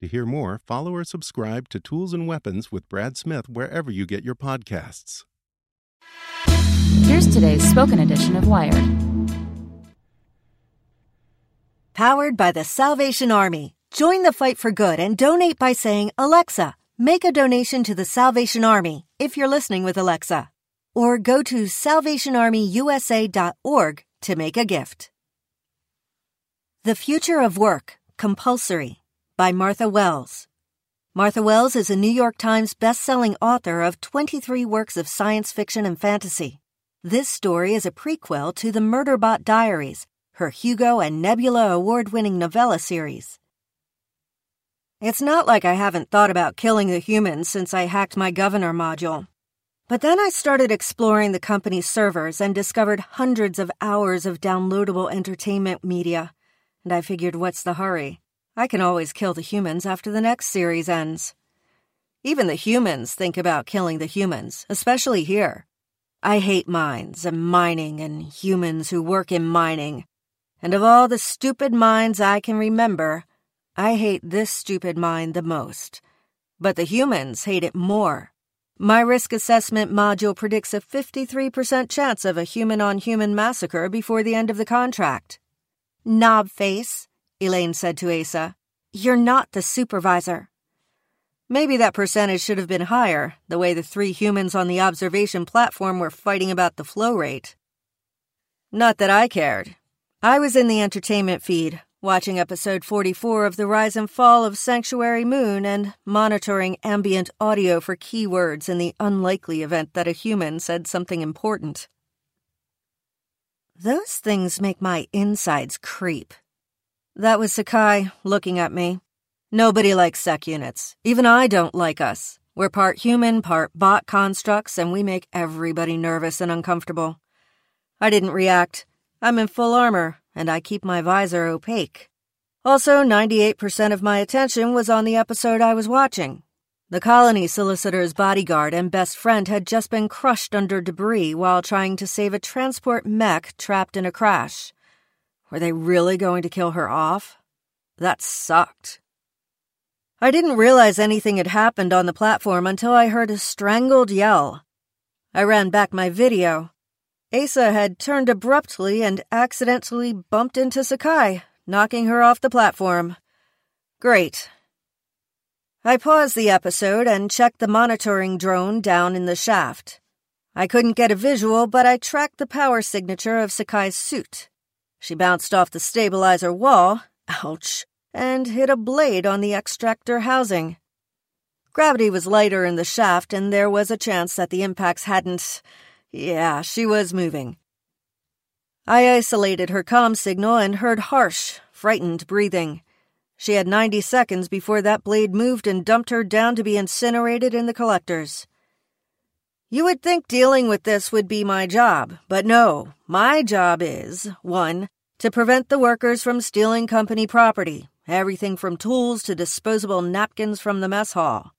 To hear more, follow or subscribe to Tools and Weapons with Brad Smith wherever you get your podcasts. Here's today's spoken edition of Wired. Powered by the Salvation Army. Join the fight for good and donate by saying, Alexa, make a donation to the Salvation Army if you're listening with Alexa. Or go to salvationarmyusa.org to make a gift. The Future of Work Compulsory by Martha Wells. Martha Wells is a New York Times best-selling author of 23 works of science fiction and fantasy. This story is a prequel to the Murderbot Diaries, her Hugo and Nebula award-winning novella series. It's not like I haven't thought about killing the humans since I hacked my governor module. But then I started exploring the company's servers and discovered hundreds of hours of downloadable entertainment media. And I figured, what's the hurry? I can always kill the humans after the next series ends. Even the humans think about killing the humans, especially here. I hate mines and mining and humans who work in mining. And of all the stupid mines I can remember, I hate this stupid mine the most. But the humans hate it more. My risk assessment module predicts a 53% chance of a human on human massacre before the end of the contract. Knob face, Elaine said to Asa. You're not the supervisor. Maybe that percentage should have been higher, the way the three humans on the observation platform were fighting about the flow rate. Not that I cared. I was in the entertainment feed, watching episode 44 of The Rise and Fall of Sanctuary Moon and monitoring ambient audio for keywords in the unlikely event that a human said something important. Those things make my insides creep, that was Sakai, looking at me. Nobody likes sec units. Even I don't like us. We're part human, part bot constructs, and we make everybody nervous and uncomfortable. I didn't react. I'm in full armor, and I keep my visor opaque. Also, 98% of my attention was on the episode I was watching. The colony solicitor's bodyguard and best friend had just been crushed under debris while trying to save a transport mech trapped in a crash. Were they really going to kill her off? That sucked. I didn't realize anything had happened on the platform until I heard a strangled yell. I ran back my video. Asa had turned abruptly and accidentally bumped into Sakai, knocking her off the platform. Great. I paused the episode and checked the monitoring drone down in the shaft. I couldn't get a visual, but I tracked the power signature of Sakai's suit. She bounced off the stabilizer wall, ouch, and hit a blade on the extractor housing. Gravity was lighter in the shaft, and there was a chance that the impacts hadn't. Yeah, she was moving. I isolated her comm signal and heard harsh, frightened breathing. She had 90 seconds before that blade moved and dumped her down to be incinerated in the collectors. You would think dealing with this would be my job, but no. My job is 1. To prevent the workers from stealing company property, everything from tools to disposable napkins from the mess hall.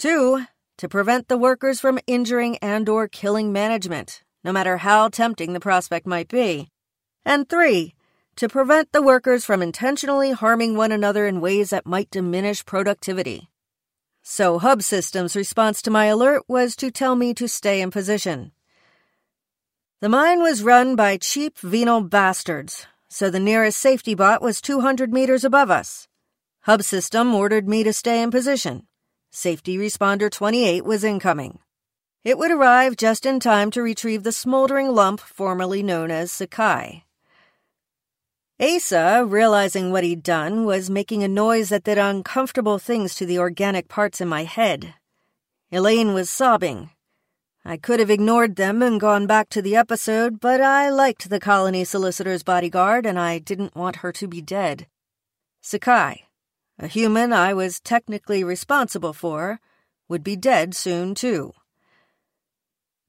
2. To prevent the workers from injuring and or killing management, no matter how tempting the prospect might be. And 3. To prevent the workers from intentionally harming one another in ways that might diminish productivity. So Hub System's response to my alert was to tell me to stay in position. The mine was run by cheap venal bastards, so the nearest safety bot was 200 meters above us. Hub System ordered me to stay in position. Safety Responder 28 was incoming. It would arrive just in time to retrieve the smoldering lump formerly known as Sakai. Asa, realizing what he'd done, was making a noise that did uncomfortable things to the organic parts in my head. Elaine was sobbing. I could have ignored them and gone back to the episode, but I liked the colony solicitor's bodyguard and I didn't want her to be dead. Sakai, a human I was technically responsible for, would be dead soon, too.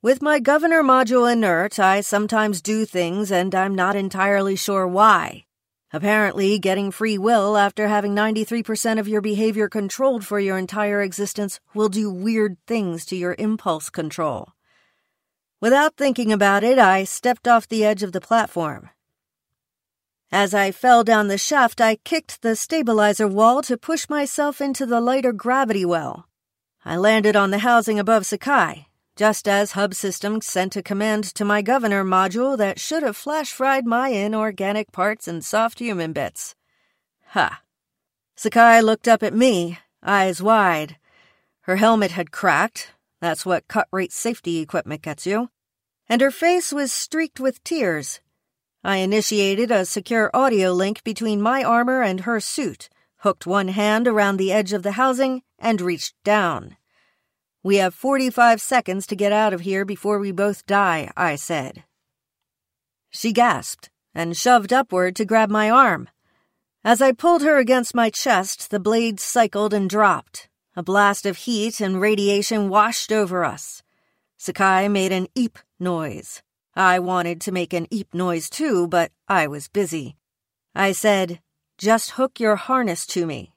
With my governor module inert, I sometimes do things and I'm not entirely sure why. Apparently, getting free will after having 93% of your behavior controlled for your entire existence will do weird things to your impulse control. Without thinking about it, I stepped off the edge of the platform. As I fell down the shaft, I kicked the stabilizer wall to push myself into the lighter gravity well. I landed on the housing above Sakai, just as Hub System sent a command to my governor module that should have flash fried my inorganic parts and soft human bits. Ha. Sakai looked up at me, eyes wide. Her helmet had cracked. That's what cut rate safety equipment gets you. And her face was streaked with tears. I initiated a secure audio link between my armor and her suit, hooked one hand around the edge of the housing, and reached down. We have 45 seconds to get out of here before we both die, I said. She gasped and shoved upward to grab my arm. As I pulled her against my chest, the blade cycled and dropped. A blast of heat and radiation washed over us. Sakai made an eep noise. I wanted to make an eep noise too, but I was busy. I said, Just hook your harness to me.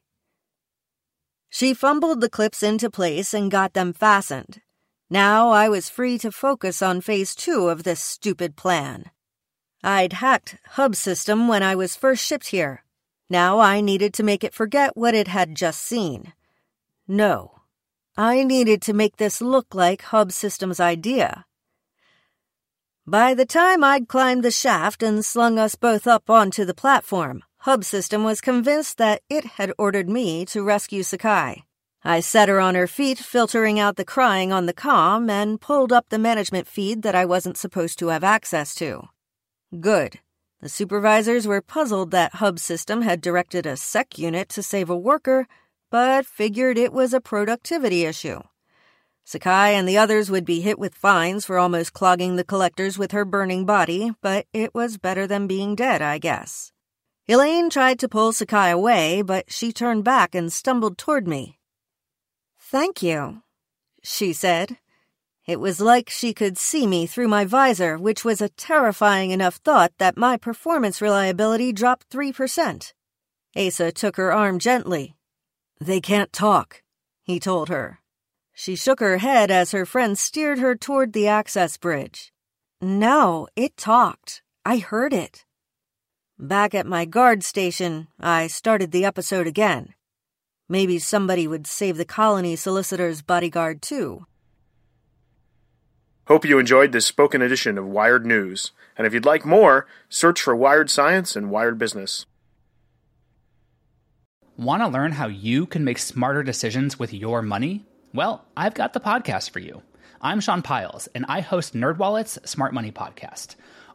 She fumbled the clips into place and got them fastened. Now I was free to focus on phase two of this stupid plan. I'd hacked Hub System when I was first shipped here. Now I needed to make it forget what it had just seen. No. I needed to make this look like Hub System's idea. By the time I'd climbed the shaft and slung us both up onto the platform, Hub System was convinced that it had ordered me to rescue Sakai. I set her on her feet, filtering out the crying on the com, and pulled up the management feed that I wasn't supposed to have access to. Good. The supervisors were puzzled that Hub System had directed a sec unit to save a worker, but figured it was a productivity issue. Sakai and the others would be hit with fines for almost clogging the collectors with her burning body, but it was better than being dead, I guess. Elaine tried to pull Sakai away, but she turned back and stumbled toward me. Thank you, she said. It was like she could see me through my visor, which was a terrifying enough thought that my performance reliability dropped 3%. Asa took her arm gently. They can't talk, he told her. She shook her head as her friend steered her toward the access bridge. No, it talked. I heard it. Back at my guard station, I started the episode again. Maybe somebody would save the colony solicitor's bodyguard, too. Hope you enjoyed this spoken edition of Wired News. And if you'd like more, search for Wired Science and Wired Business. Want to learn how you can make smarter decisions with your money? Well, I've got the podcast for you. I'm Sean Pyles, and I host NerdWallet's Smart Money Podcast.